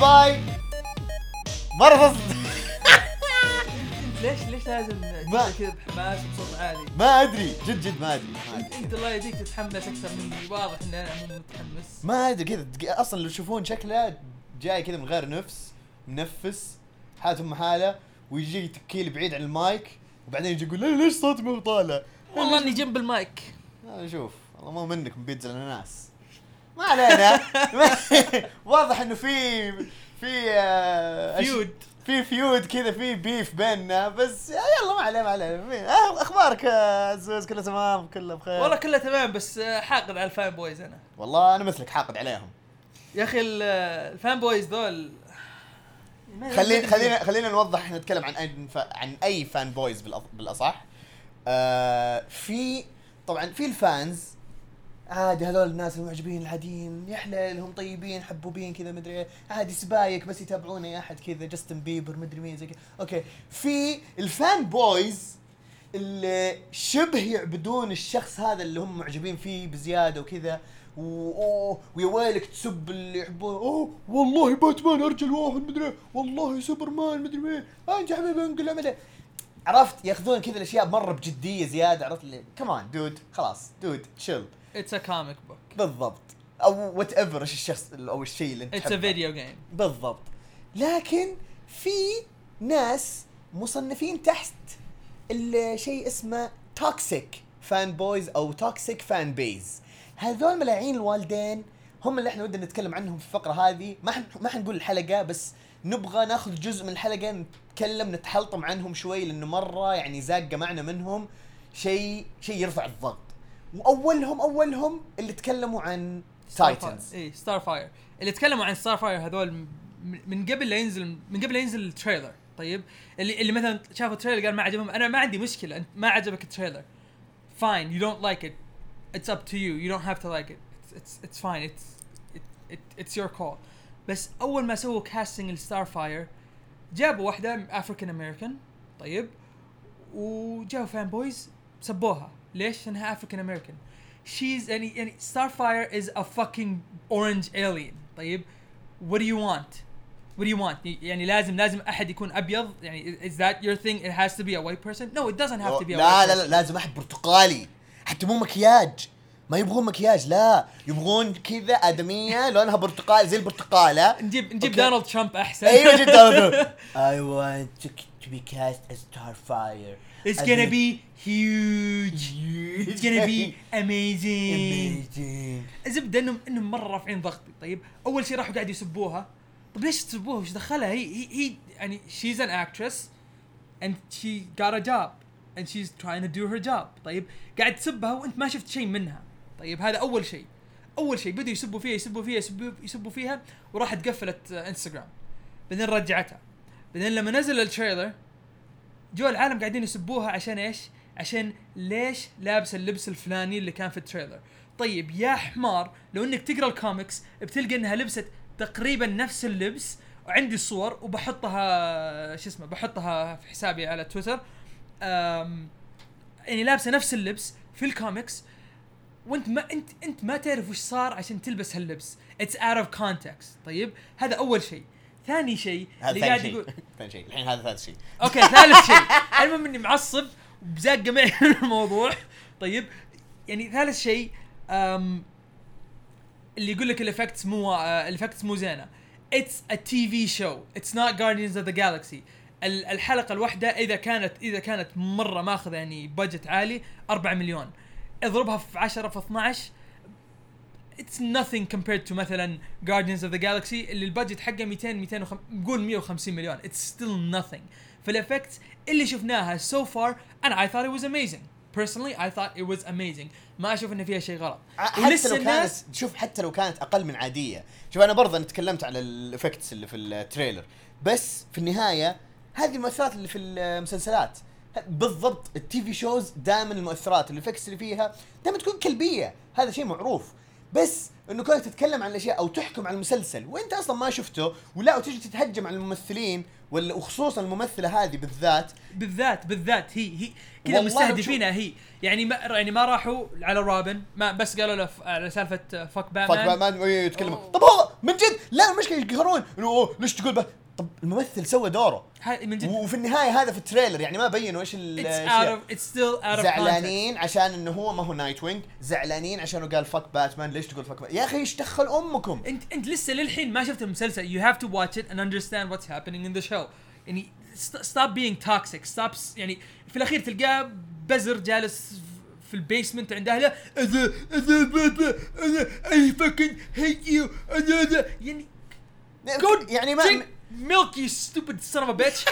باي. مرة فصل ليش ليش لازم ما- كذا بحماس وبصوت عالي؟ ما أدري. جد جد ما أدري. ما انت أدري. أنت الله يهديك تتحمس أكثر مني. واضح ان أنا مو متحمس. ما أدري كذا. أصلا لو تشوفون شكله جاي كذا من غير نفس. منفس. حالته ام حالة. ويجي يتكيل بعيد عن المايك. وبعدين يجي يقول "لا، ليش صوتي مو طالع؟ والله إني جنب المايك. آه، شوف. والله مو منك من بيتزا الاناناس ما علينا. واضح إنه في في آه، فيود في فيود كذا في beef بيننا بس يلا ما عليه ما عليه آه، أخبارك عزوز كله تمام؟ كله بخير؟ والله كله تمام بس آه، حاقد على ال fan boys أنا. والله أنا مثلك حاقد عليهم. يا أخي ال- آه، ال fan boys ذول. خلينا خلينا خلينا نوضح إحنا نتكلم عن اي عن أي fan boys بالأصح. آه في طبعا في ال fans عادي هذول الناس المعجبين العاديين يا حليلهم طيبين حبوبين كذا مدري إيه. عادي سبايك بس يتابعون اي أحد كذا جاستن بيبر مدري مين زي كذا. okay. في ال fan boys اللي شبه يعبدون الشخص هذا اللي هم معجبين فيه بزيادة وكذا و- أوه، ويا ويلك تسب اللي يحبون. أوه والله باتمان أرجل واحد مدري إيه، والله سوبرمان مدري مين. أنت حبيبي أنقل. عرفت؟ يأخذون كذا الأشياء مرة بجدية زيادة عرفت؟ لي كمان dude خلاص dude تشيل it's a comic book بالضبط. أو whatever إيش الشخص أو الشيء اللي أنت it's a. video game بالضبط. لكن في ناس مصنفين تحت الشيء اسمه toxic fan boys أو toxic fan base هذول ملاعين الوالدين هم اللي إحنا ودنا نتكلم عنهم في الفقرة هذه. ما حن ما حنقول الحلقة بس نبغى ناخذ جزء من الحلقة نتكلم نتحلطم عنهم شوي لأنه مرة يعني زاقة معنا منهم. شيء شيء يرفع الضغط. واولهم أولهم اللي تكلموا عن تايتنز اي ستار فاير اللي تكلموا عن ستار فاير هذول من قبل لا ينزل من قبل لا ينزل ال trailer طيب؟ اللي اللي مثلا شافوا ال trailer قال ما عجبهم. أنا ما عندي مشكلة. انت ما عجبك ال trailer fine. You don't like it. It's up to you. You don't have to like it. It's it's, it's fine. It's it, it, it's your call. بس أول ما سووا casting لستار فاير جابوا واحدة African American طيب؟ وجابوا fan boys سبوها. ليش؟ لانها African American she's يعني يعني ستار فاير is a fucking orange alien. طيب؟ What do you want? What do you want? يعني لازم لازم أحد يكون أبيض. يعني is that your thing? It has to be a white person. No it doesn't have to be a لا white لا لا. لازم أحد برتقالي. حتى مو مكياج. ما يبغون مكياج لا. يبغون كذا آدمية لونها برتقالي زي البرتقالة. نجيب نجيب. دونالد ترامب أحسن. أيوه جدا I want to, to be cast as Starfire. It's gonna be huge. It's gonna be amazing. Amazing. الزبدة انهم إنهم مرة رافعين ضغطي طيب أول شيء راحوا قاعد يسبوها. طيب ليش تسبوها؟ وش دخلها؟ هي هي, هي يعني she's an actress and she got a job and she's trying to do her job. طيب قاعد تسبها وأنت ما شفت شيء منها. طيب هذا أول شيء. أول شيء بدوا يسبوا فيها يسبوا فيها يسبوا, يسبوا فيها وراحت قفلت انستغرام بعدين رجعتها. بعدين لما نزل ال trailer جو العالم قاعدين يسبوها عشان إيش؟ عشان ليش لابس اللبس الفلاني اللي كان في ال trailer. طيب يا حمار لو إنك تقرأ الكوميكس بتلقى إنها لبست تقريبا نفس اللبس وعندي الصور وبحطها شو اسمه بحطها في حسابي على تويتر. أم يعني لابسة نفس اللبس في الكوميكس. وأنت ما أنت أنت ما تعرف وش صار عشان تلبس هاللبس. it's out of context طيب هذا أول شيء. ثاني شيء هذا اللي ثاني قاعد شيء. يقول ثاني شيء. الحين هذا ثالث شيء. okay ثالث شيء. المهم إني معصب. وبزاقه معي الموضوع. طيب يعني ثالث شيء اللي يقول لك ال effects مو آه، ال effects مو زينة. it's a TV show it's not Guardians of the Galaxy الحلقة الواحدة إذا كانت إذا كانت مرة ماخذة يعني budget عالي 4 مليون. اضربها في 10 في 12 it's nothing compared to مثلا Guardians of the Galaxy اللي ال budget حقه 200 200 نقول 150 مليون. it's still nothing. فال effects اللي شفناها so far أنا I thought it was amazing. Personally I thought it was amazing. ما أشوف إن فيها شيء غلط. حتى لو كانت شوف حتى لو كانت أقل من عادية. شوف أنا برضه أنا تكلمت على ال effects اللي في التريلر. بس في النهاية هذه المؤثرات اللي في المسلسلات. بالضبط التي في shows دائما المؤثرات. ال effects اللي فيها دائما تكون كلبية. هذا شيء معروف. بس انه كونك تتكلم عن الأشياء أو تحكم على المسلسل وأنت أصلا ما شفته ولا وتجي تتهجم على الممثلين ولا وخصوصا الممثلة هذه بالذات. بالذات بالذات هي هي كذا مستهدفينها هي. يعني ما يعني ما راحوا على روبن ما بس قالوا له على سالفة fuck باتمان باتمان يتكلم أوه. طب هو من جد لا المشكلة يقهرون ليش تقول طب الممثل سوى دوره. من جد. وفي النهاية هذا في ال trailer يعني ما بينوا إيش الاشياء زعلانين عشان إنه هو ما هو نايت وينج زعلانين عشانه قال fuck باتمان ليش تقول fuck يا أخي إيش دخل أمكم؟ انت أنت لسه للحين ما شفت المسلسل. You have to watch it and understand what's happening in the show. يعني being toxic. Stop s- يعني في الأخير تلقاه بزر جالس في ال basement عند أهله. اذا اذا بابا أنا hate you أنا أنا يعني يعني ما stupid son of a bitch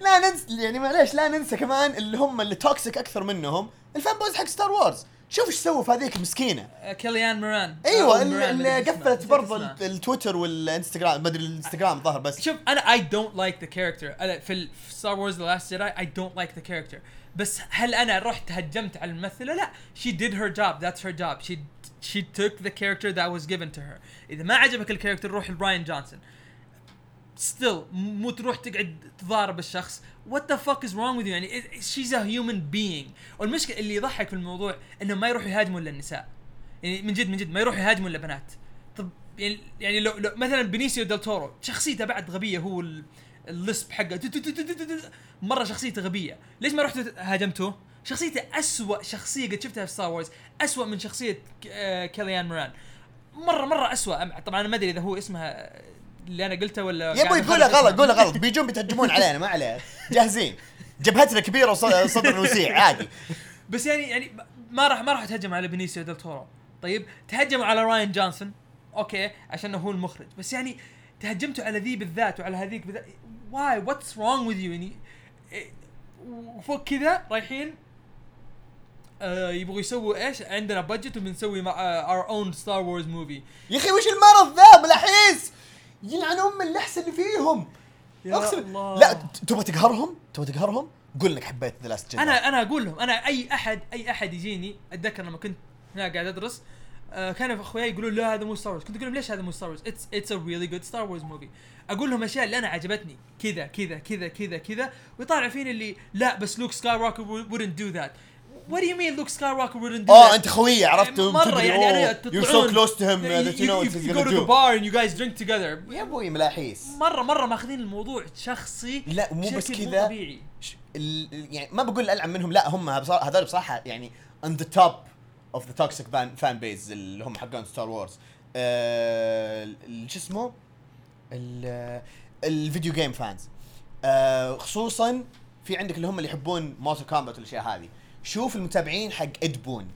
لا ننسى يعني معليش لا ننسى كمان اللي هم اللي toxic أكثر منهم ال fan boys حق ستار وورز شوف إيش سووا في هذيك المسكينه كيلي ماري تران. أيوه أو اللي. قفلت برضه التويتر والإنستغرام ما أدري الإنستغرام الظاهر بس. شوف أنا I don't like the character. أنا في ستار وورز ذا لاست جيداي I don't like the character. بس هل أنا رحت هجمت على الممثلة؟ لا. She did her job. That's her job. She she took the character that was given to her. إذا ما عجبك ال character روح لراين جونسون. Still مو تروح تقعد تضارب الشخص. The fuck is wrong with you? يعني she's a human being. والمشكلة اللي يضحك في الموضوع انهم ما يروحوا يهاجموا إلا النساء. يعني من جد من جد ما يروحوا يهاجموا إلا بنات. طب يعني يعني لو, لو مثلا بنيسيو ديل تورو شخصيته بعد غبية هو ال- ال lisp حقه. مرة شخصيته غبية. ليش ما رحتوا هاجمتوه؟ شخصيته أسوأ شخصية قد شفتها في ستار وورز أسوأ من شخصية ك- آه، كيلي ماري تران مرة مرة أسوأ. طبعا أنا ما أدري إذا هو اسمها اللي أنا قلته ولا يا أبوي قولها غلط. قولها غلط. بيجون بيتهجمون علينا ما عليه جاهزين. جبهتنا كبيرة وصدر وسيع عادي. بس يعني يعني ما راح ما راح تهجم على بنيسيو ديل تورو. طيب تهجموا على راين جونسون. okay عشان هو المخرج. بس يعني تهجمتوا على ذي بالذات وعلى هذيك بالذات why what's wrong with you يعني إيه، وفوق كذا رايحين آه يبغوا يسووا إيش؟ عندنا budget وبنسوي مع our own Star Wars movie يا أخي وش المرض ذا؟ ملاحيس! يلعن أم اللحس اللي فيهم. اقسم الله. لا تبغى تقهرهم؟ تبغى تقهرهم؟ قول انك حبيت The Last أنا أنا أقول لهم أنا أي احد أي أحد يجيني أتذكر لما كنت هناك قاعد أدرس آه كانوا أخوياي يقولون لا هذا مو ستار وورز كنت أقول لهم ليش هذا مو ستار وورز it's it's a really good Star Wars movie أقول لهم أشياء اللي أنا عجبتني. كذا كذا كذا كذا كذا. ويطالع فيني اللي لا بس Luke Skywalker wouldn't do that. What do you mean Luke Skywalker wouldn't do آه أنت خويه عرفت؟ مرة يعني أنا you're so close to him uh, that you know what he's you go gonna to the do. Bar and you guys drink together. يا أبوي ملاحيس مرة مرة ماخذين الموضوع شخصي لا مو بس كذا. يعني ما بقول ألعن منهم لا هم بصراحة- هذول بصراحة يعني on the top of the toxic fan, base اللي هم حقون ستار وورز آه شو اسمه؟ ال- ال video game fans آه خصوصا في عندك اللي هم اللي يحبون مورتال كومبات والأشياء هذه. شوف المتابعين حق إد بون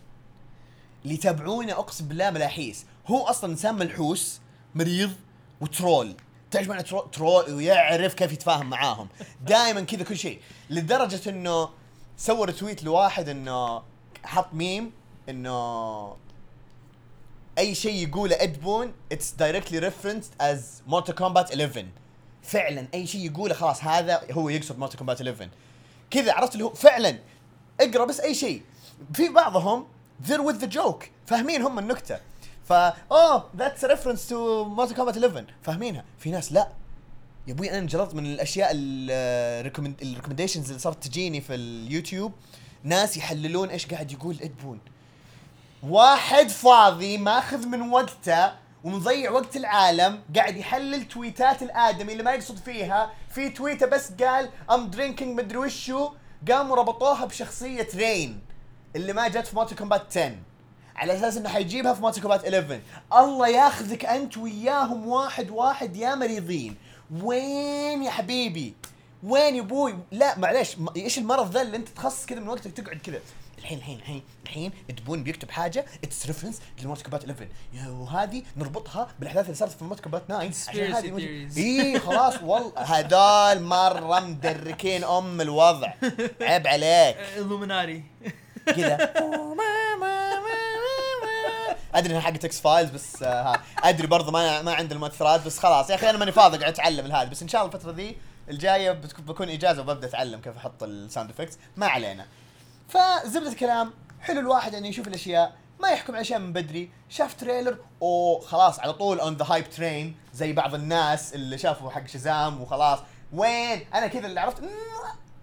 اللي يتابعونه أقسم بالله ملاحيس. هو أصلا انسان ملحوس مريض و troll. تعرف معنى tro- troll؟ ويعرف كيف يتفاهم معاهم. دائما كذا كل شيء. لدرجة إنه سوى tweet لواحد إنه حط ميم إنه أي شيء يقوله إد بون it's directly referenced as مورتال كومبات 11 فعلا أي شيء يقوله خلاص هذا هو يقصد مورتال كومبات 11 كذا عرفت اللي هو فعلا اقرأ بس أي شيء. في بعضهم they're with the joke فاهمين هم النكتة. فا oh that's reference to مورتال كومبات 11 فاهمينها. في ناس لا. يا أبوي أنا انجلطت من الأشياء ال recommendations اللي صارت تجيني في اليوتيوب. ناس يحللون إيش قاعد يقول إد بون. واحد فاضي ماخذ من وقته ومضيع وقت العالم قاعد يحلل tweet ات الآدمي اللي ما يقصد فيها. في tweet ة بس قال I'm drinking مدري وشو. قاموا ربطوها بشخصية رين اللي ما جت في مورتال كومبات 10 على أساس إنه حيجيبها في مورتال كومبات 11 الله ياخذك أنت وياهم واحد واحد يا مريضين. وين يا حبيبي؟ وين يا أبوي؟ لا معليش إيش المرض ذا اللي أنت تخصص كذا من وقتك تقعد كذا؟ الحين الحين الحين الحين تبون بيكتب حاجة it's reference لمورتال كومبات 11 يا وهذه نربطها بالأحداث اللي صارت في مورتال كومبات 9 عشان هذه. اي خلاص والله هذول مرة مدركين أم الوضع. عيب عليك. الومناري كذا. أدري انها حقت إكس فايلز بس آه ها. أدري برضه ما ما عندي المؤثرات بس خلاص. يا أخي أنا ماني فاضي قاعد أتعلم هذا بس إن شاء الله الفترة ذي الجاية بتك- بكون اجازه وببدأ أتعلم كيف أحط ال sound effects ما علينا. فزبدة الكلام حلو الواحد انه يشوف الأشياء ما يحكم على أشياء من بدري شاف trailer أو خلاص على طول on the hype train زي بعض الناس اللي شافوا حق شزام وخلاص. وين؟ أنا كذا اللي عرفت "مم،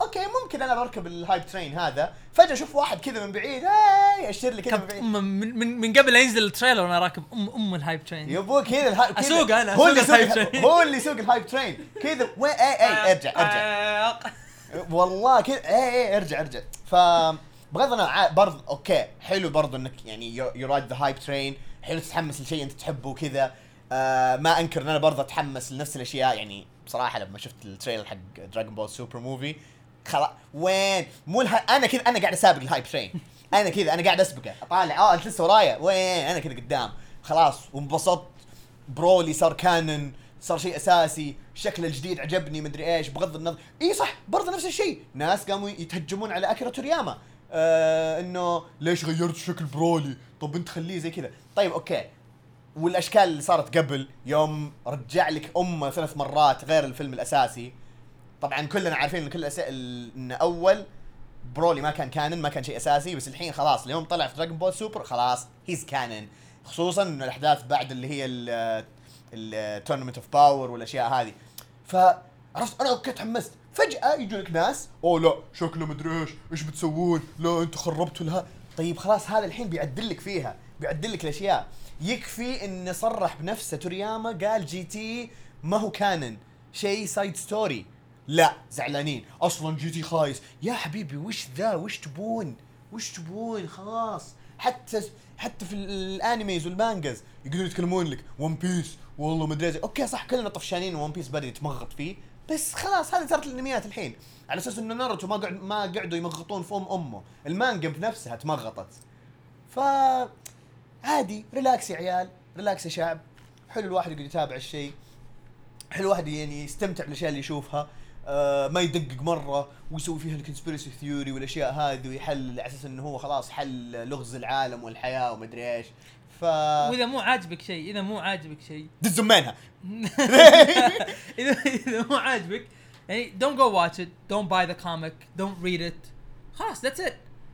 okay ممكن أنا بركب ال hype train هذا. فجأة أشوف واحد كذا من بعيد اي ياشر لي كذا من بعيد. من, من, من قبل لا ينزل ال trailer وأنا راكب ام أم ال hype train يبوك كذا ال hy... كذا- أسوق أنا، هو اللي أسوق ال hype train. هو اللي يسوق ال hype train كذا وين؟ اي اي أرجع أرجع. والله كذا اي اي ارجع ارجع. ف بغض النظر برضه okay حلو برضه إنك يعني you ride the hype train حلو تتحمس لشيء أنت تحبه وكذا. آه ما أنكر إن أنا برضه أتحمس لنفس الأشياء يعني بصراحه لما شفت ال trailer حق دراجون بول سوبر movie خلاص وين؟ مو ال hy... أنا كذا أنا قاعد أسابق ال hype train أنا كذا أنا قاعد أسبقه. أطالع آه أنت لسه ورايا. وين؟ أنا كذا قدام. خلاص وانبسطت. برولي صار canon صار شيء أساسي شكله الجديد عجبني مدري إيش بغض النظر. إي صح برضه نفس الشيء. ناس قاموا يتهجمون على أكيرا تورياما. آه إنه ليش غيرت شكل برولي؟ طب أنت خليه زي كذا. طيب okay. والأشكال اللي صارت قبل يوم رجع لك أمه ثلاث مرات غير الفيلم الأساسي. طبعا كلنا عارفين إن كل إن أول برولي ما كان canon ما كان شيء أساسي بس الحين خلاص اليوم طلع في دراجون بول سوبر خلاص he's canon خصوصا إنه الأحداث بعد اللي هي ال Tournament of Power والأشياء هذه. فعرفت أنا okay تحمست. فجأة يجونك ناس oh لا شكله مدري إيش إيش بتسوون؟ لا أنتم خربتوا لها طيب خلاص هذا الحين بيعدل لك فيها بيعدل لك الأشياء. يكفي انه صرح بنفسه تورياما قال GT ما هو canon. شيء side story لا زعلانين. أصلا GT خايس. يا حبيبي وش ذا؟ وش تبون؟ وش تبون؟ خلاص. حتى حتى في ال animes وال mangas يقدرون يتكلمون لك. ون بيس والله مدري. okay صح كلنا طفشانين ون بيس بدأ يتمغط فيه بس خلاص هذه صارت الانميات الحين. على أساس إنه ناروتو ما قعد ما قعدوا يمغطون في ام أمه. المانجا بنفسها تمغطت. ف عادي relax يا عيال relax يا شعب. حلو الواحد يقعد يتابع الشيء. حلو الواحد يعني يستمتع بالأشياء اللي يشوفها. آه ما يدقق مرة ويسوي فيها ال conspiracy theory والأشياء هذه ويحل على أساس إنه هو خلاص حل لغز العالم والحياة ومدري إيش. ف وإذا مو عاجبك شيء إذا مو عاجبك شيء. دز منها. اذا إذا مو عاجبك يعني don't go watch it don't buy the comic don't read it. خلاص that's it.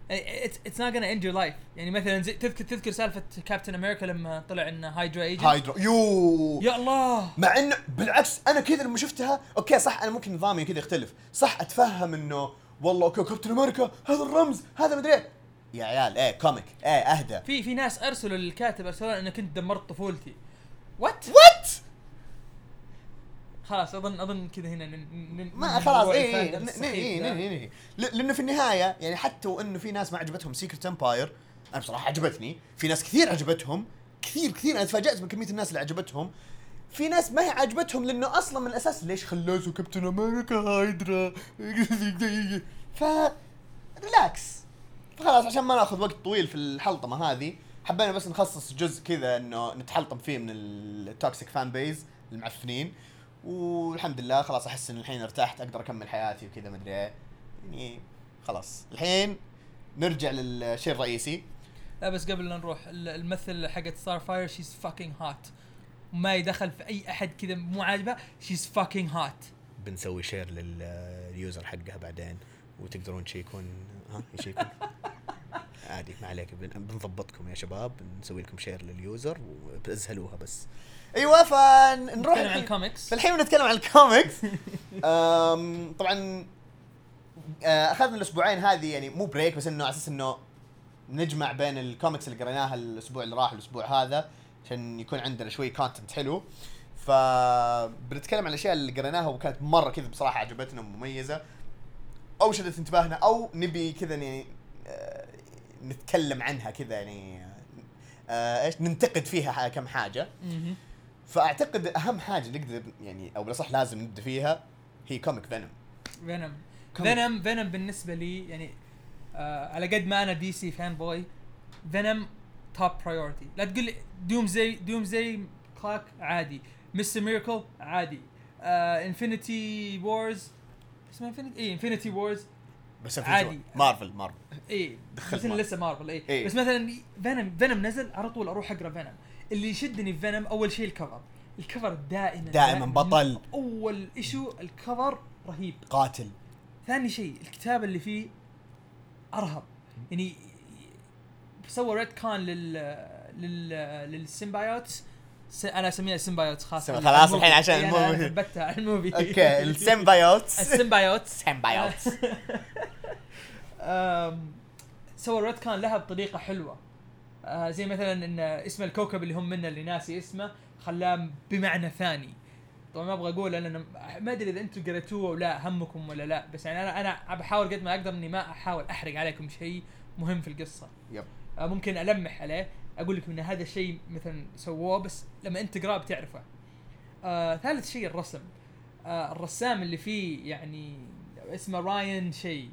It's, it's not gonna end your life. يعني مثلا زي تذكر تذكر سالفة Captain America لما طلع إنه Hydra agent Hydra يو يا الله. مع إنه بالعكس أنا كذا لما شفتها okay صح أنا ممكن نظامي كذا يختلف. صح أتفهم إنه والله okay Captain America هذا الرمز هذا مدري إيه. يا عيال إيه comic إيه أهدى. في في ناس أرسلوا للكاتب أرسلوا انك انت دمرت طفولتي. what what خلاص أظن أظن كذا هنا ن- ن- ما خلاص اي اي. ننهي ننهي ل- لأنه في النهاية يعني حتى وإنه في ناس ما عجبتهم Secret Empire أنا بصراحة عجبتني. في ناس كثير عجبتهم كثير كثير. أنا تفاجأت من كميه الناس اللي عجبتهم. في ناس ما هي عجبتهم لأنه أصلا من الأساس ليش خلوه Captain America Hydra ف relax فخلاص عشان ما ناخذ وقت طويل في الحلطمة هذه حبينا بس نخصص جزء كذا إنه نتحلطم فيه من ال toxic fan base المعفنين. والحمد لله خلاص أحس إن الحين ارتحت أقدر أكمل حياتي وكذا مدري إيه. يعني خلاص. الحين نرجع للشيء الرئيسي. لا بس قبل لا نروح ال- الممثل حقت Starfire she's fucking hot ما يدخل في أي أحد كذا مو عاجبه she's fucking hot بنسوي share لل user حقها بعدين. وتقدرون تشيكون ها يشيكون. عادي ما عليك بن- بنضبطكم يا شباب نسوي لكم share لل user وبأزهلوها بس. أيوه فنروح نتكلم عن الكوميكس فالحين بنتكلم عن الكوميكس طبعا آه، أخذنا الأسبوعين هذه يعني مو break بس إنه على أساس إنه نجمع بين الكوميكس اللي قريناها الأسبوع اللي راح والأسبوع هذا عشان يكون عندنا شوي content حلو. فبنتكلم عن الأشياء اللي قريناها وكانت مرة كذا بصراحة عجبتنا ومميزة. أو شدت انتباهنا أو نبي كذا يعني آه، نتكلم عنها كذا يعني آه، إيش ننتقد فيها كم حاجة. فأعتقد أهم حاجة نقدر يعني أو بالأصح لازم نبدأ فيها هي comic Venom Venom. Venom Venom بالنسبة لي يعني آه على قد ما أنا DC fanboy Venom top priority لا تقول لي Doomsday Doomsday Clock عادي Mister Miracle عادي آه Infinity Wars اسمه Infinity اي Infinity Wars بس عادي. Marvel Marvel اي دخل بس إنه مارفل. لسه مارفل اي إيه. بس مثلا Venom Venom نزل على طول أروح أقرأ Venom اللي يشدني في Venom أول شيء ال cover ال cover دائما دائماً بطل. أول issue ال cover رهيب. قاتل. ثاني شيء الكتابه اللي فيه أرهب. يعني سوى retcon لل لل لل symbiotes س... أنا أسميها symbiotes خلاص خلاص. الحين عشان ال movie. ثبتها على ال movie. okay ال symbiotes symbiotes أم، سوى retcon لها بطريقة حلوة. آه زي مثلا إن اسم الكوكب اللي هم منه اللي ناسي اسمه خلاه بمعنى ثاني. طبعا ما أبغى أقول أنا ما أدري إذا أنتم قريتوه ولا همكم ولا لا. بس يعني أنا أنا بحاول قد ما أقدر إني ما أحاول أحرق عليكم شيء مهم في القصة. yep. آه ممكن ألمح عليه. أقول لكم ان هذا الشيء مثلا سووه بس لما أنت تقرأه بتعرفه. آه ثالث شيء الرسم. آه الرسام اللي فيه يعني اسمه راين شيء.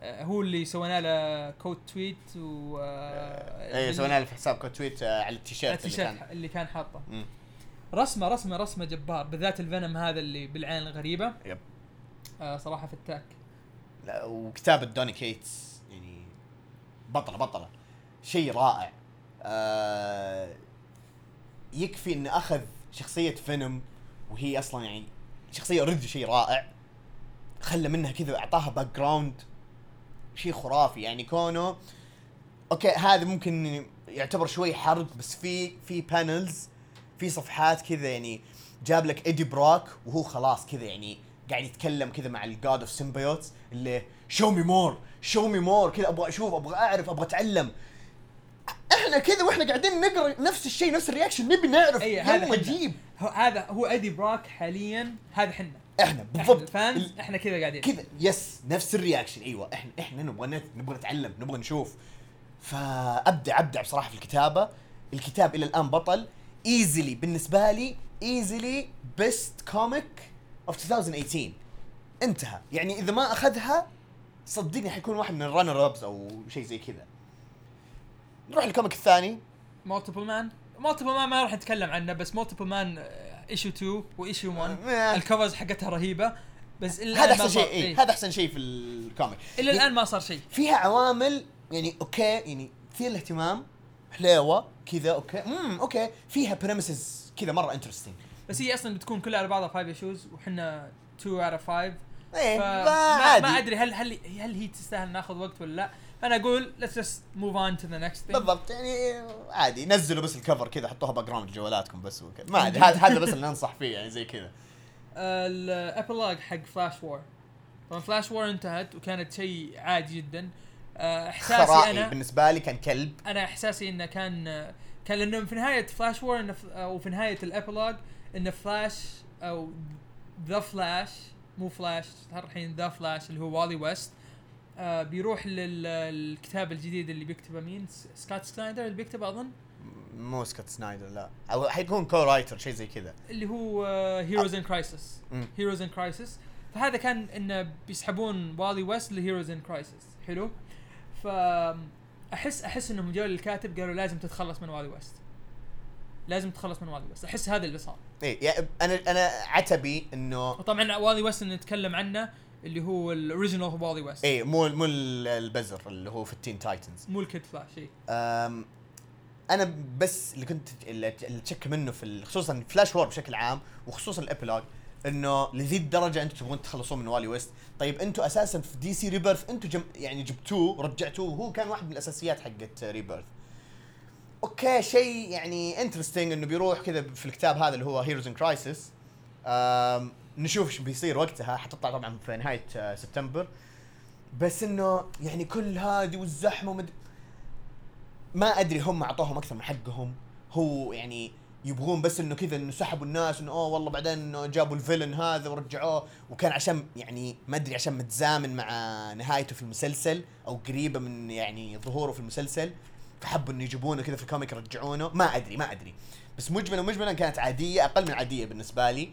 آه هو اللي سوينا له quote tweet و آه اي سوينا له في حساب quote tweet آه، على التيشيرت اللي كان. اللي كان حاطه. رسمة رسمة رسمة جبار بالذات ال Venom هذا اللي بالعين الغريبة. yep. آه صراحة فتاك. لا، وكتابة Donny Cates يعني بطلة بطلة. شيء رائع. آه يكفي انه أخذ شخصية Venom وهي أصلا يعني شخصية already شيء رائع. خلى منها كذا أعطاها background شيء خرافي. يعني كونه okay هذا ممكن يعتبر شوي حرق بس في في panels في صفحات كذا يعني جاب لك Eddie Brock وهو خلاص كذا يعني قاعد يتكلم كذا مع ال God of symbiotes اللي show me more show me more كذا أبغى أشوف أبغى أعرف أبغى أتعلم. إحنا كذا وإحنا قاعدين نقرأ نفس الشيء نفس ال reaction نبي نعرف هذا يلا. جيب هو هذا هو Eddie Brock حاليا هذا حنا. إحنا إحنا بالضبط. ال- إحنا كذا قاعدين. كذا yes نفس ال reaction. أيوه إحنا إحنا نبغى نبغى نتعلم نبغى نشوف. فأبدع أبدع بصراحة في الكتابة. الكتاب إلى الآن بطل. easily بالنسبة لي easily best comic of 2018 انتهى. يعني إذا ما أخذها صدقني حيكون واحد من ال runner ups أو شيء زي كذا. نروح لل comic الثاني. Multiple Man Multiple Man ما راح نتكلم عنه بس Multiple Man issue 2 و issue 1 آه. ال covers حقتها رهيبة بس إلى هذا أحسن شيء إيه. إيه. هذا أحسن شيء في ال comic. إلى الآن ما صار شيء. فيها عوامل يعني okay يعني تثير الاهتمام حليوة كذا okay امم okay فيها premises كذا مرة interesting بس هي أصلا بتكون كلها على بعضها 5 issues وحنا 2 out of 5 إيه ما, أدري هل هل هل هي تستاهل ناخذ وقت ولا لا. فانا أقول let's just move on to the next thing. بالضبط يعني عادي نزلوا بس الكفر كذا حطوها background جوالاتكم بس وكذا. ما ادري هذا هذا بس اللي ننصح فيه يعني زي كذا. ال epilogue حق Flash War طبعا Flash War انتهت وكانت شيء عادي جدا. آه، إحساسي أنا بالنسبة لي كان كلب. أنا إحساسي إنه كان كان لأنه في نهاية Flash War إنه ف- أو في نهاية ال epilogue ان فلاش أو The Flash مو فلاش الحين The Flash اللي هو والي ويست آه بيروح للكتاب الجديد اللي بيكتبه مين؟ س- سكوت سنايدر اللي بيكتبه أظن؟ مو سكوت سنايدر لا. أو حيكون co-writer شيء زي كذا. اللي هو Heroes in Crisis. Heroes in Crisis فهذا كان انه بيسحبون والي ويست ل Heroes in Crisis حلو؟ ف أحس أحس انهم جو للكاتب قالوا لازم تتخلص من والي ويست. لازم تتخلص من والي ويست. أحس هذا اللي صار. إيه يعني أنا أنا عتبي إنه وطبعا والي ويست نتكلم عنه اللي هو ال original والي ويست إيه مو مو البزر اللي هو في ال Teen Titans مو ال Kid Flash أم، أنا بس اللي كنت اللي تشك منه في خصوصا Flash War بشكل عام وخصوصا ال epilogue إنه لذي الدرجه أنتم تبغون تخلصون من والي ويست طيب أنتم أساسا في DC Rebirth أنتم جم يعني جبتوه رجعتوه وهو كان واحد من الأساسيات حقت Rebirth okay شيء يعني interesting إنه بيروح كذا في الكتاب هذا اللي هو Heroes in Crisis نشوف إيش بيصير وقتها. حتطلع طبعا في نهاية آه، سبتمبر. بس إنه يعني كل هذه والزحمة ومد... ما أدري هم أعطوهم أكثر من حقهم. هو يعني يبغون بس إنه كذا إنه سحبوا الناس إنه أوه والله بعدين إنه جابوا الفيلن هذا ورجعوه. وكان عشان يعني ما أدري عشان متزامن مع نهايته في المسلسل أو قريبة من يعني ظهوره في المسلسل. فحبوا إنه يجيبونه كذا في الكوميك يرجعونه. ما أدري ما أدري. بس مجملا مجملا كانت عادية أقل من عادية بالنسبة لي.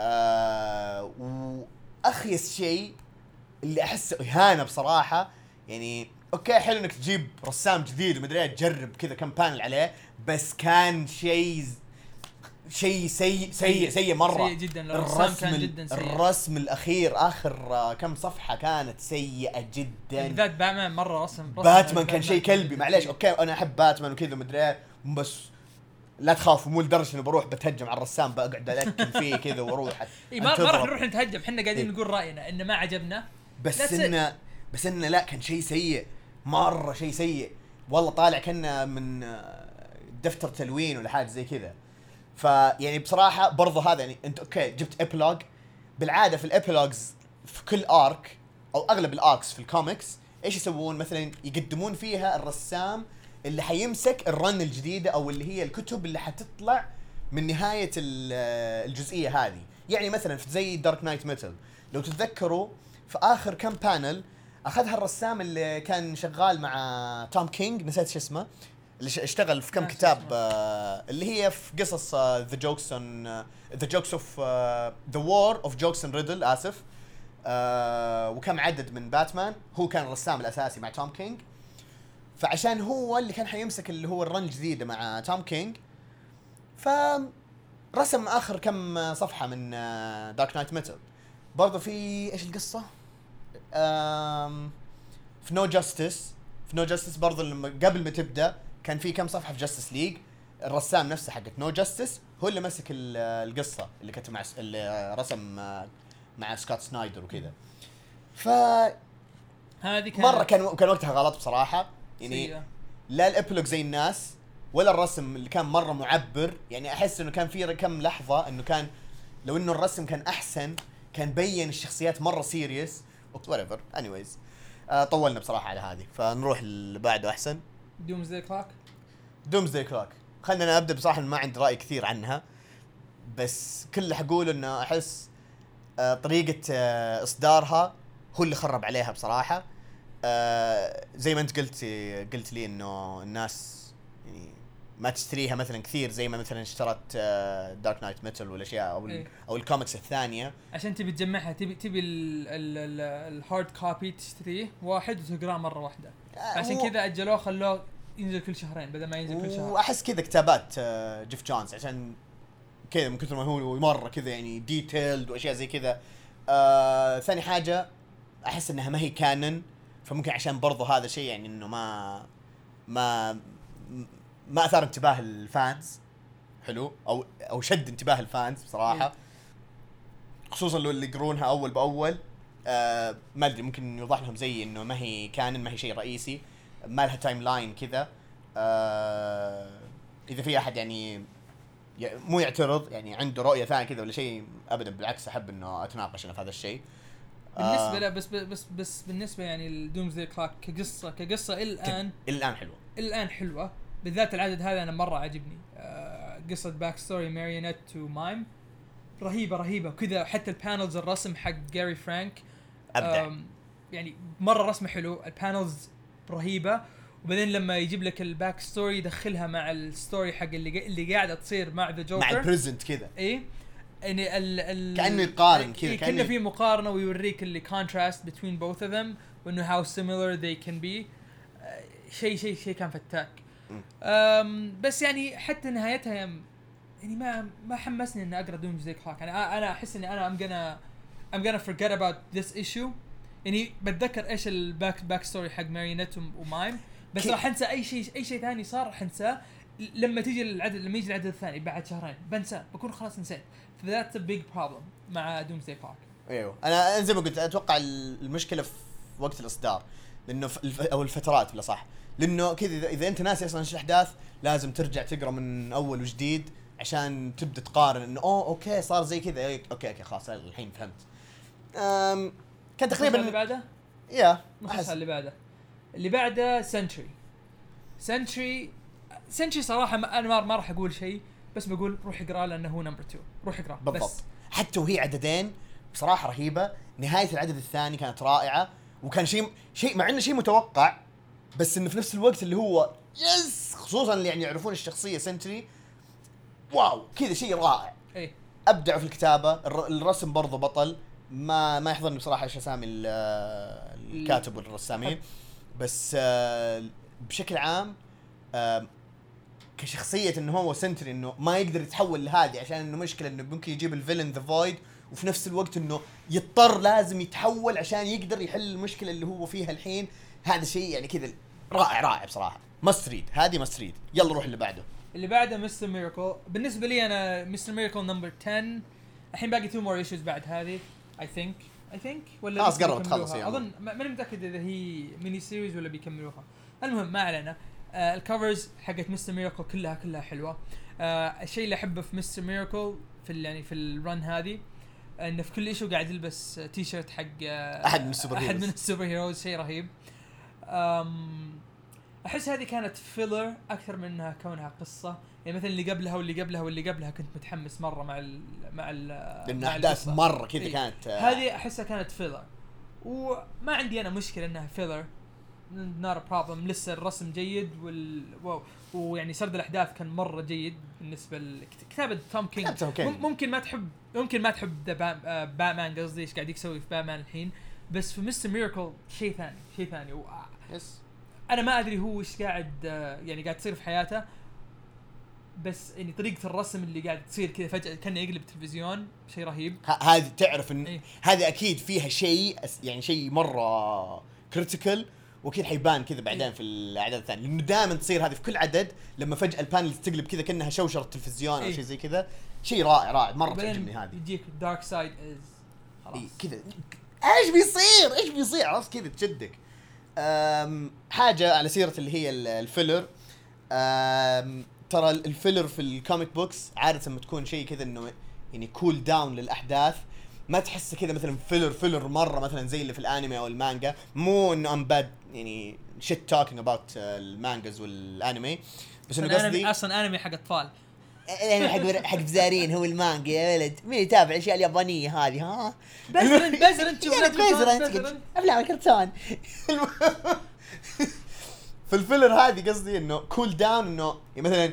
آه وأخيس شيء اللي احسه إهانة بصراحة. يعني okay حلو إنك تجيب رسام جديد ومدري إيه تجرب كذا كم panel عليه بس كان شيء شيء سيء سيء سيء. مرة. سيء جدا. الرسام كان جدا سيء. الرسم الأخير آخر آه، كم صفحة كانت سيئة جدا. بالذات باتمان مرة رسم, رسم باتمان كان شيء كلبي. معليش okay أنا أحب باتمان وكذا مدري إيه بس لا تخافوا مو لدرجة إني بروح بتهجم على الرسام بقعد ألكن فيه كذا وأروح إي ما. راح نروح نتهجم إحنا قاعدين. نقول رأينا إنه ما عجبنا بس. انه بس إنه لا كان شيء سيء مرة شيء سيء والله طالع كنا من آه، دفتر تلوين ولا حاجة زي كذا فيعني بصراحة برضو هذا يعني أنت okay جبت epilogue بالعادة في ال epilogues في كل arc أو أغلب ال arcs في الكوميكس إيش يسوون مثلا يقدمون فيها الرسام اللي حيمسك ال run الجديدة أو اللي هي الكتب اللي حتطلع من نهاية ال- الجزئية هذه. يعني مثلا في زي Dark Nights Metal لو تتذكروا في آخر كم panel أخذها الرسام اللي كان شغال مع توم كينج نسيت شو اسمه اللي اشتغل في كم كتاب. آه اللي هي في قصص The Jokes on The Jokes of The War of Jokes and Riddles آسف. آه وكم عدد من باتمان هو كان الرسام الأساسي مع توم كينج فعشان هو اللي كان حيمسك اللي هو ال run الجديده مع توم كينج فرسم آخر كم صفحة من Dark Nights Metal برضو في إيش القصة؟ آم، في No Justice في No Justice برضو لما قبل ما تبدأ كان في كم صفحة في Justice League الرسام نفسه حقت No Justice هو اللي مسك ال- القصة اللي كتب مع اللي رسم آه، مع سكوت سنايدر وكذا. ف هذه كانت مرة كان كان وقتها غلط بصراحة. يعني سيئة. لا ال epilogue زي الناس ولا الرسم اللي كان مرة معبر. يعني أحس إنه كان في كم لحظة إنه كان لو إنه الرسم كان أحسن كان بين الشخصيات مرة serious whatever anyways طولنا بصراحة على هذه. فنروح اللي بعده أحسن. Dooms Clock Doomsday Clock خلينا أنا أبدأ بصراحة ما عندي رأي كثير عنها. بس كل اللي حقوله إنه أحس آه، طريقة آه، إصدارها هو اللي خرب عليها بصراحة. آه، زي ما انت قلت قلت لي إنه الناس يعني ما تشتريها مثلا كثير زي ما مثلا اشترت Dark Nights Metal والاشياء أو إيه. أو الكوميكس الثانية. عشان تبي تجمعها تبي تبي ال hard copy تشتريه واحد وتقراه مرة واحدة. آه، عشان كذا أجلوه خلوه ينزل كل شهرين بدل ما ينزل كل شهر. وأحس كذا كتابات آه، جيف جونز عشان كذا من كثر ما هو مره كذا يعني detailed وأشياء زي كذا. آه ثاني حاجة أحس إنها ما هي canon فممكن عشان برضو هذا شيء يعني إنه ما ما ما أثار انتباه ال fans. حلو؟ أو أو شد انتباه ال fans بصراحة. خصوصا لو اللي يقرونها أول بأول. آه ما أدري ممكن يوضح لهم زي إنه ما هي canon ما هي شيء رئيسي. ما لها timeline كذا. آه إذا في أحد يعني مو يعترض يعني عنده رؤية ثانية كذا ولا شيء ابدا بالعكس أحب إنه أتناقش أنا في هذا الشيء. بالنسبة آه، لا بس بس بس بالنسبة يعني ال Dooms Clock كقصة كقصة إلى الآن. إلى الآن حلوة. إلى الآن حلوة. بالذات العدد هذا أنا مرة عاجبني. آه قصة backstory Marionette to Mime رهيبة رهيبة. وكذا حتى ال panels الرسم حق جاري فرانك أبدع. يعني مرة رسمه حلو. ال panels رهيبة. وبعدين لما يجيب لك ال back story يدخلها مع ال story حق اللي اللي قاعدة تصير مع the Joker مع ال present كذا. إيه؟ يعني ال ال كأنه يقارن كذا، إيه كأنه في مقارنة ويوريك اللي contrast between both of them وإنه similar they can be. آه، شيء شيء شيء كان فتاك. أم بس يعني حتى نهايتها يعني ما ما حمسني إني اقرا Doomsday Clock يعني أنا أحس إني أنا I'm gonna I'm gonna forget about this issue. يعني بتذكر إيش ال back back story حق ماريونيت ومايم. بس راح أنسى أي شيء أي شيء ثاني صار راح أنساه. لما تيجي العدد لما يجي العدد الثاني بعد شهرين بنساه. بكون خلاص نسيت. ف that's a big problem مع Doomsday Clock أيوه. أنا زي ما قلت أتوقع ال- المشكلة في وقت الإصدار. لأنه. أو الفترات بلا صح. لأنه كذا إذا, إذا أنت ناسي أصلا إيش الأحداث لازم ترجع تقرأ من أول وجديد عشان تبدأ تقارن. إنه أوه okay صار زي كذا. okay okay خلاص الحين فهمت. أم... كان اللي تقريبا بعده؟ يا على اللي بعده. اللي بعده Sentry Sentry Sentry صراحة ما أنا ما- ما راح أقول شيء بس بقول روح اقرا لأنه هو number 2 روح اقرأ بالضبط. بس. حتى وهي عددين بصراحة رهيبة. نهاية العدد الثاني كانت رائعة وكان شيء شيء مع إنه شيء متوقع بس إنه في نفس الوقت اللي هو yes! خصوصا اللي يعني يعرفون الشخصية Sentry. wow! كذا شيء رائع. إيه أبدعوا في الكتابة. الر- الرسم برضو بطل. ما ما يحضرني بصراحة إيش أسامي ال- الكاتب والرسامين. بس آه، بشكل عام كشخصية إنه هو Sentry إنه ما يقدر يتحول لهذه عشان إنه مشكلة إنه ممكن يجيب ال villain the Void وفي نفس الوقت إنه يضطر لازم يتحول عشان يقدر يحل المشكلة اللي هو فيها الحين. هذا شيء يعني كذا رائع رائع بصراحة. must read هذه must read يلا روح اللي بعده. اللي بعده Mister Miracle بالنسبة لي أنا Mister Miracle number 10 الحين باقي two more issues بعد هذه I think I think ولا خلاص قربت؟ تخلص هي أظن ما- ماني متأكد إذا هي mini series ولا بيكملوها. المهم ما علينا. آه ال covers حقت Mister Miracle كلها كلها حلوة آه الشيء اللي أحبه في Mister Miracle في يعني في ال run هذه إنه في كل issue قاعد يلبس تي شيرت حق آه أحد من السوبر أحد heroes. من ال super heroes شيء رهيب أحس هذه كانت filler أكثر من إنها كونها قصة يعني مثلا اللي قبلها واللي قبلها واللي قبلها كنت متحمس مرة مع ال مع ال لأن أحداث. مرة كذا إيه. كانت آه، هذه أحسها كانت filler وما عندي أنا مشكلة إنها filler not a problem لسه الرسم جيد وال ويعني سرد الأحداث كان مرة جيد بالنسبة لكتابه Tom King ممكن ما تحب ممكن ما تحب the Batman قصدي إيش قاعد يسوي في باتمان الحين. بس في Mister Miracle شيء ثاني شيء ثاني. و- yes أنا ما أدري هو إيش قاعد آه، يعني قاعد تصير في حياته. بس يعني طريقة الرسم اللي قاعد تصير كذا فجأة كأنه يقلب تلفزيون شيء رهيب. هذه تعرف إن إيه. هذه أكيد فيها شيء يعني شيء مرة critical واكيد حيبان كذا بعدين إيه. في الأعداد الثانية. لأنه دائما تصير هذه في كل عدد لما فجأة ال panel تقلب كذا كأنها شوشرة تلفزيون أو إيه. شيء زي كذا. شيء رائع رائع. مرة تعجبني هذه. يجيك Darkseid is خلاص. إيه، كذا. إيش بيصير؟ إيش بيصير؟ عرفت كذا تشدك. حاجة على سيرة اللي هي ال- ال filler. ترى ال- ال filler في ال comic books عادة لما تكون شيء كذا إنه يعني cool down للأحداث ما تحسه كذا مثلا filler filler مرة مثلا زي اللي في الأنمي أو المانجا. مو انه I'm bad يعني shit talking about ال mangas والأنمي. بس انه قصدي أصلا انمي حق أطفال. يعني حق حق بزارين هو المانجا يا ولد. مين يتابع الأشياء اليابانية هذه ها؟ بزرن بزرن شوف يا لك بزرن بزرن. أفلام الكرتون. في ال filler هذه قصدي إنه cool down إنه يعني مثلا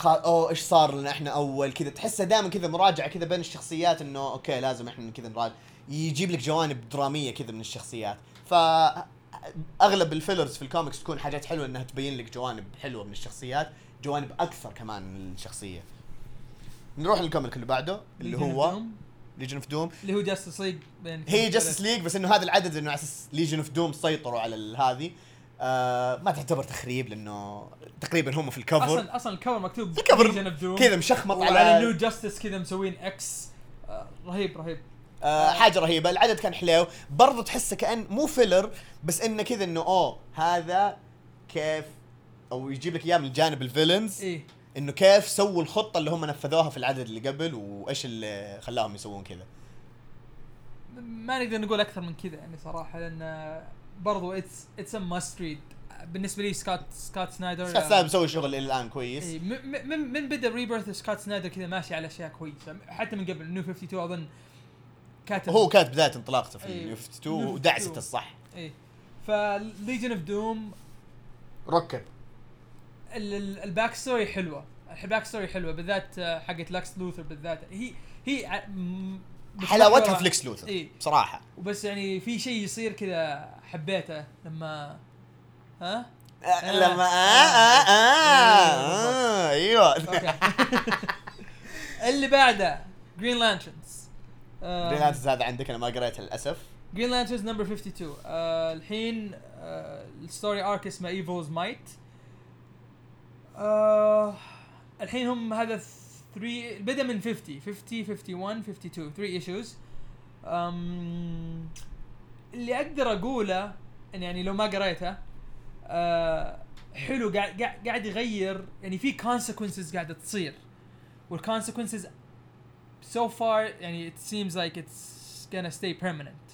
خ... أوه إيش صار لنا إحنا أول كذا؟ تحسها دائما كذا مراجعة كذا بين الشخصيات إنه okay لازم إحنا كذا نراجع. يجيب لك جوانب درامية كذا من الشخصيات. ف أغلب ال fillers في الكوميكس تكون حاجات حلوة إنها تبين لك جوانب حلوة من الشخصيات جوانب أكثر كمان من الشخصية. نروح لل comic اللي بعده اللي هو. Legion of Doom اللي هو Justice League هي Justice League بس إنه هذا العدد إنه على أساس Legion of Doom سيطروا على هذه. آه ما تعتبر تخريب لأنه تقريبا هم في ال cover أصلا أصلا ال cover مكتوب ال cover. كذا مشخمط على New Justice كذا مسوين X آه رهيب رهيب. آه حاجة رهيبة. العدد كان حلو. برضو تحسه كأن مو filler بس إنه كذا إنه أوه هذا كيف أو يجيب لك إياه من جانب ال villains إيه. إنه كيف سووا الخطة اللي هم نفذوها في العدد اللي قبل وإيش اللي خلاهم يسوون كذا. ما نقدر نقول أكثر من كذا يعني صراحة لأن برضو it's it's a must read بالنسبة لي Scott Scott Snyder Scott Snyder مسوي شغل إلى الآن كويس. إيه، من من بدا Rebirth Scott Snyder كذا ماشي على أشياء كويسة. حتى من قبل New 52 أظن كاتب. هو كانت بداية انطلاقته في إيه. النيو 52 New ودعست 52. الصح. إيه. فليجن اوف دوم ركب. الباك ستوري حلوة. الباك ستوري حلوة بالذات حقت لاكس لوثر بالذات. هي هي حلاوتها بتفكر- في ليكس لوثر إيه. بصراحة. وبس يعني في شيء يصير كذا حبيته لما ها؟ آه، لما آه آه. آه آه. أيوه. أوكي. اللي بعده Green Lanterns Green Lanterns هذا عندك أنا ما قريته للأسف. Green Lanterns number 52 آه الحين آه ال story arc اسمه Evil's Might آه الحين هم هذا 3 بدأ من 50 50 51 52 3 issues um, اللي أقدر أقوله إن يعني لو ما قريته آه حلو قاعد قاعد يغير. يعني في consequences قاعدة تصير. وال consequences so far يعني it seems like it's gonna stay permanent.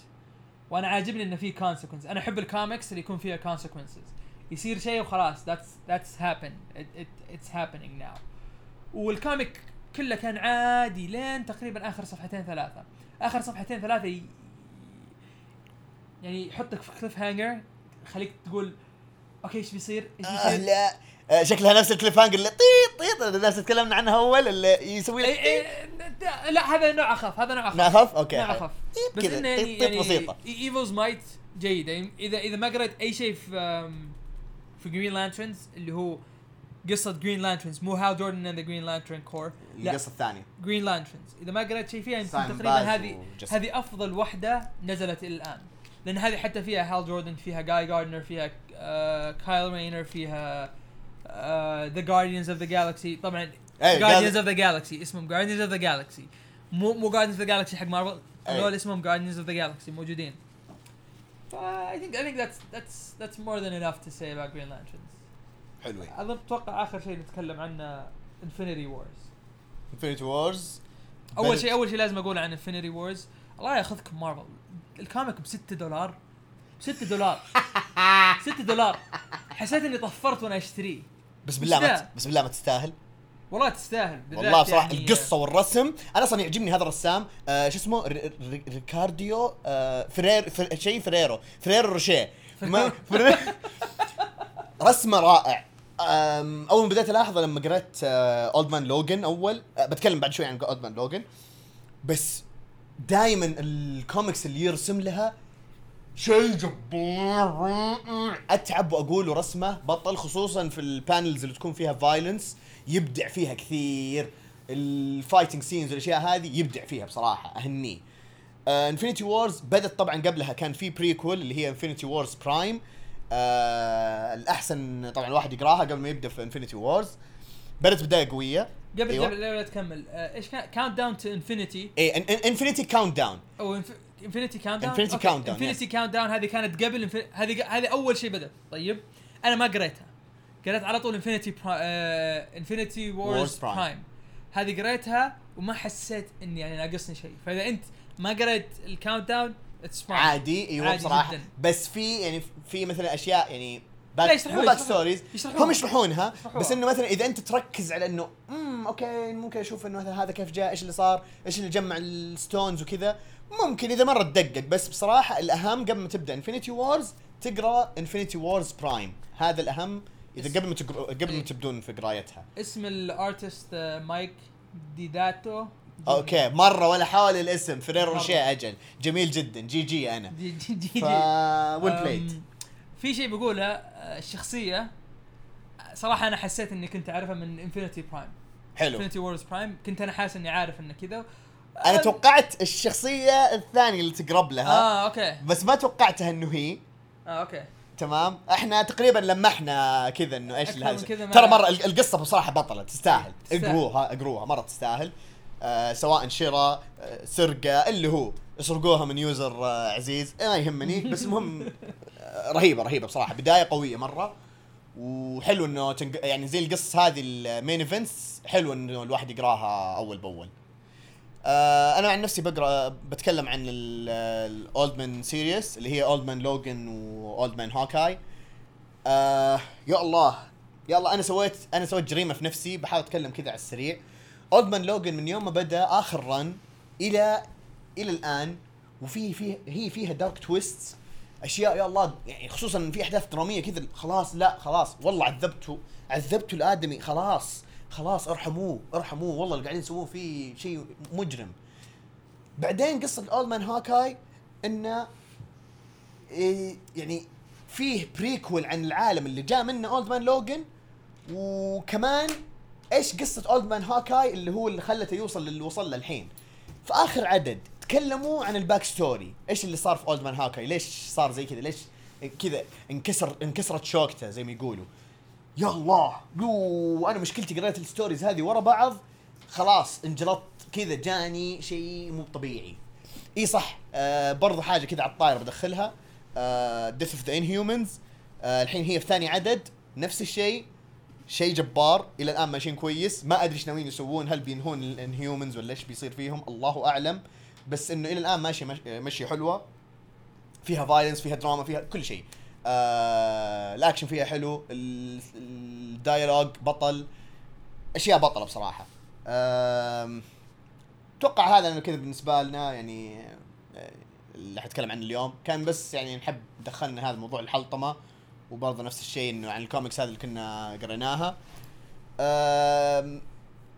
وأنا عاجبني انه في consequences. أنا أحب الكوميكس اللي يكون فيها consequences. يصير شيء وخلاص. That's that's happen it, it, it's happening now. وال comic كله كان عادي لين تقريبا آخر صفحتين ثلاثة. آخر صفحتين ثلاثة ي... يعني يحطك في cliffhanger خليك تقول okay إيش بيصير؟ إيش آه بيصير؟ لا. آه شكلها نفس ال cliffhanger اللي طيط طيط الناس تكلمنا عنها أول اللي يسوي لك إيه إيه لا- هذا نوع أخف هذا نوع أخف. نخف okay نوع أخف. طيط بس إنه يعني يعني بسيطة. Evil's Might جيد يعني إذا إذا ما قريت أي شيء في في Green Lanterns اللي هو قصة Green Lanterns مو Hal Jordan and the Green Lantern Corps لا. القصة الثانية. Green Lanterns إذا ما قريت شيء فيها يمكن تقريبا هذه. هذه أفضل وحدة نزلت إلى الآن. لأن هذه حتى فيها Hal Jordan فيها Guy Gardner فيها آه Kyle Rayner فيها the Guardians of the Galaxy طبعا Guardians of the Galaxy اسمهم Guardians of the Galaxy مو مو Guardians of the Galaxy حق مارفل إيه. هذول اسمهم Guardians of the Galaxy موجودين. ف I think I think that's that's that's more than enough to say about Green Lanterns. حلوين اظن أتوقع آخر شيء نتكلم عنه Infinity Wars Infinity Wars أول شيء أول شيء لازم أقول عن Infinity Wars الله ياخذكم مارفل ال comic ب 6 دولار. 6 دولار. 6 دولار. حسيت إني طفرت وأنا اشتريه بس بالله ما بس بالله ما تستاهل. والله تستاهل. والله بصراحه يعني القصة والرسم. أنا أصلا يعجبني هذا الرسام. آه شو اسمه؟ ريكارديو آه فرير فر شيء فريرو. Ferrero Rocher. فرير رسمه رائع. أول ما بديت ألاحظة لما قريت Old Man Logan أول آه بتكلم بعد شوي عن Old Man Logan بس دائما الكوميكس اللي يرسم لها شيء جبار. أتعب وأقول رسمة بطل خصوصا في ال panels اللي تكون فيها violence يبدع فيها كثير. ال fighting scenes والأشياء هذه يبدع فيها بصراحة أهنيه. Infinity Wars بدت طبعا قبلها كان في prequel اللي هي Infinity Wars Prime الأحسن طبعا الواحد يقراها قبل ما يبدأ في Infinity Wars بدت بداية قوية. قبل أيوة. قبل لا تكمل. آه، إيش كان Countdown to Infinity إيه Infinity Countdown أو Infinity Countdown Infinity Countdown, Infinity Countdown هذه كانت قبل هذه هذه أول شيء بدأ. طيب أنا ما قريتها. قريت على طول Infinity Infinity Wars. Prime هذه قريتها وما حسيت إني يعني ناقصني شيء. فإذا أنت ما قريت ال Countdown عادي أيوه بصراحة جداً. بس في يعني في مثلا أشياء يعني back مو back. stories. هم يشرحونها. بس إنه مثلا إذا أنت تركز على إنه امم okay ممكن أشوف إنه مثلا هذا كيف جاء إيش اللي صار إيش اللي جمع ال stones وكذا ممكن إذا مرة تدقق بس بصراحة الأهم قبل ما تبدأ Infinity Wars تقرأ Infinity Wars Prime هذا الأهم إذا قبل ما قبل ما إيه. تبدون في قرايتها اسم ال artist آه، Mike Deodato okay مرة ولا حول الاسم Ferrero مرة. Rocher أجل. جميل جدا جي جي أنا. جي جي جي ف well played أم، في شيء بقوله الشخصية صراحة أنا حسيت إني كنت أعرفها من Infinity Prime حلو. Infinity Wars Prime كنت أنا حاسس إني عارف إنه كذا. أنا توقعت الشخصية الثانية اللي تقرب لها. آه okay. بس ما توقعتها إنه هي. آه okay. تمام. إحنا تقريبا لمحنا كذا إنه إيش ترى مرة ال- القصة بصراحة تستاهل. تستاهل. اقروها اقروها. مرة تستاهل. آه سواء شراء آه سرقة اللي هو يسرقوها من user آه عزيز ما يهمني بس المهم آه رهيبة رهيبة بصراحة بداية قوية مرة. وحلو إنه تنق... يعني زي القصص هذه ال main events حلو إنه الواحد يقراها أول بأول. آه أنا عن نفسي بقرأ بتكلم عن ال Old Man series اللي هي Old Man Logan و Old Man Hawkeye آه يا الله يا الله أنا سويت أنا سويت جريمة في نفسي بحاول أتكلم كذا على السريع. Old Man Logan من يوم ما بدأ آخر run إلى إلى الآن وفي في هي فيها dark twist أشياء يا الله يعني خصوصا في أحداث درامية كذا خلاص لا خلاص والله عذبته عذبته الآدمي خلاص خلاص ارحموه ارحموه والله اللي قاعدين يسووه فيه شيء مجرم. بعدين قصة ال Old Man Hawkeye انه يعني فيه prequel عن العالم اللي جاء منه Old Man Logan وكمان إيش قصة Old Man Hawkeye اللي هو اللي خلته يوصل للي وصل له الحين؟ في آخر عدد تكلموا عن ال backstory إيش اللي صار في Old Man Hawkeye ليش صار زي كذا؟ ليش كذا انكسر انكسرت شوكته زي ما يقولوا؟ يا الله! يو! أنا مشكلتي قريت ال stories هذه ورا بعض. خلاص انجلطت كذا جاني شيء مو طبيعي. إي صح آه برضو حاجة كذا على الطاير بدخلها. Death of the Inhumans الحين هي في ثاني عدد. نفس الشيء. شيء جبار. إلى الآن ماشيين كويس. ما أدري إيش ناويين يسوون. هل بينهون ال Inhumans ولا إيش بيصير فيهم؟ الله أعلم. بس إنه إلى الآن ماشي ماشي حلوة. فيها violence فيها دراما فيها كل شيء. آه الأكشن فيها حلو. ال- ال dialogue بطل. أشياء بطلة بصراحة. أتوقع هذا انه كذا بالنسبة لنا. يعني آه، اللي حتكلم عنه اليوم. كان بس يعني نحب دخلنا هذا موضوع الحلطمه وبرضه نفس الشيء إنه عن الكوميكس هذه اللي كنا قريناها.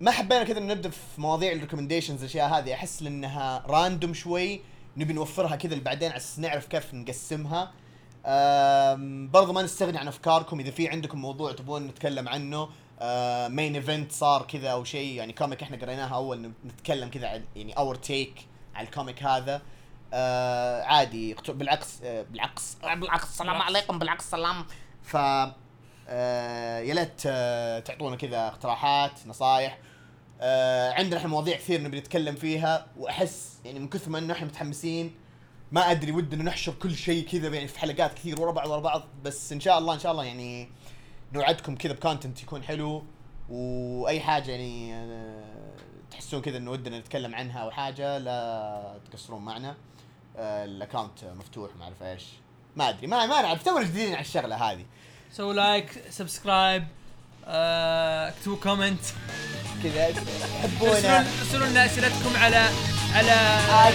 ما حبينا كذا نبدأ في مواضيع ال recommendations الأشياء هذه. أحس انها random شوي نبي نوفرها كذا بعدين على نعرف كيف نقسمها. آم، برضو ما نستغني عن أفكاركم. إذا في عندكم موضوع تبون نتكلم عنه main event صار كذا أو شيء يعني comic إحنا قريناها أول نتكلم كذا عن يعني our take على ال comic هذا. آه عادي بالعكس آه بالعكس آه بالعكس السلام عليكم بالعكس سلام ف آه يا ليت آه تعطونا كذا اقتراحات نصايح. آه عندنا إحنا مواضيع كثير نبي نتكلم فيها وأحس يعني من كثر ما إنه إحنا متحمسين ما أدري ودنا نحشر كل شيء كذا يعني في حلقات كثير ورا بعض ورا بعض. بس إن شاء الله إن شاء الله يعني نوعدكم كذا ب content يكون حلو وأي حاجة يعني تحسون كذا انه ودنا نتكلم عنها أو حاجة لا تقصرون معنا. ال account مفتوح ما اعرف إيش. ما ادري ما ما نعرف تونا جديدين على الشغلة هذه. سووا like subscribe آه، اكتبوا comment. كذا حبونا ارسلوا لنا أسئلتكم على على آه،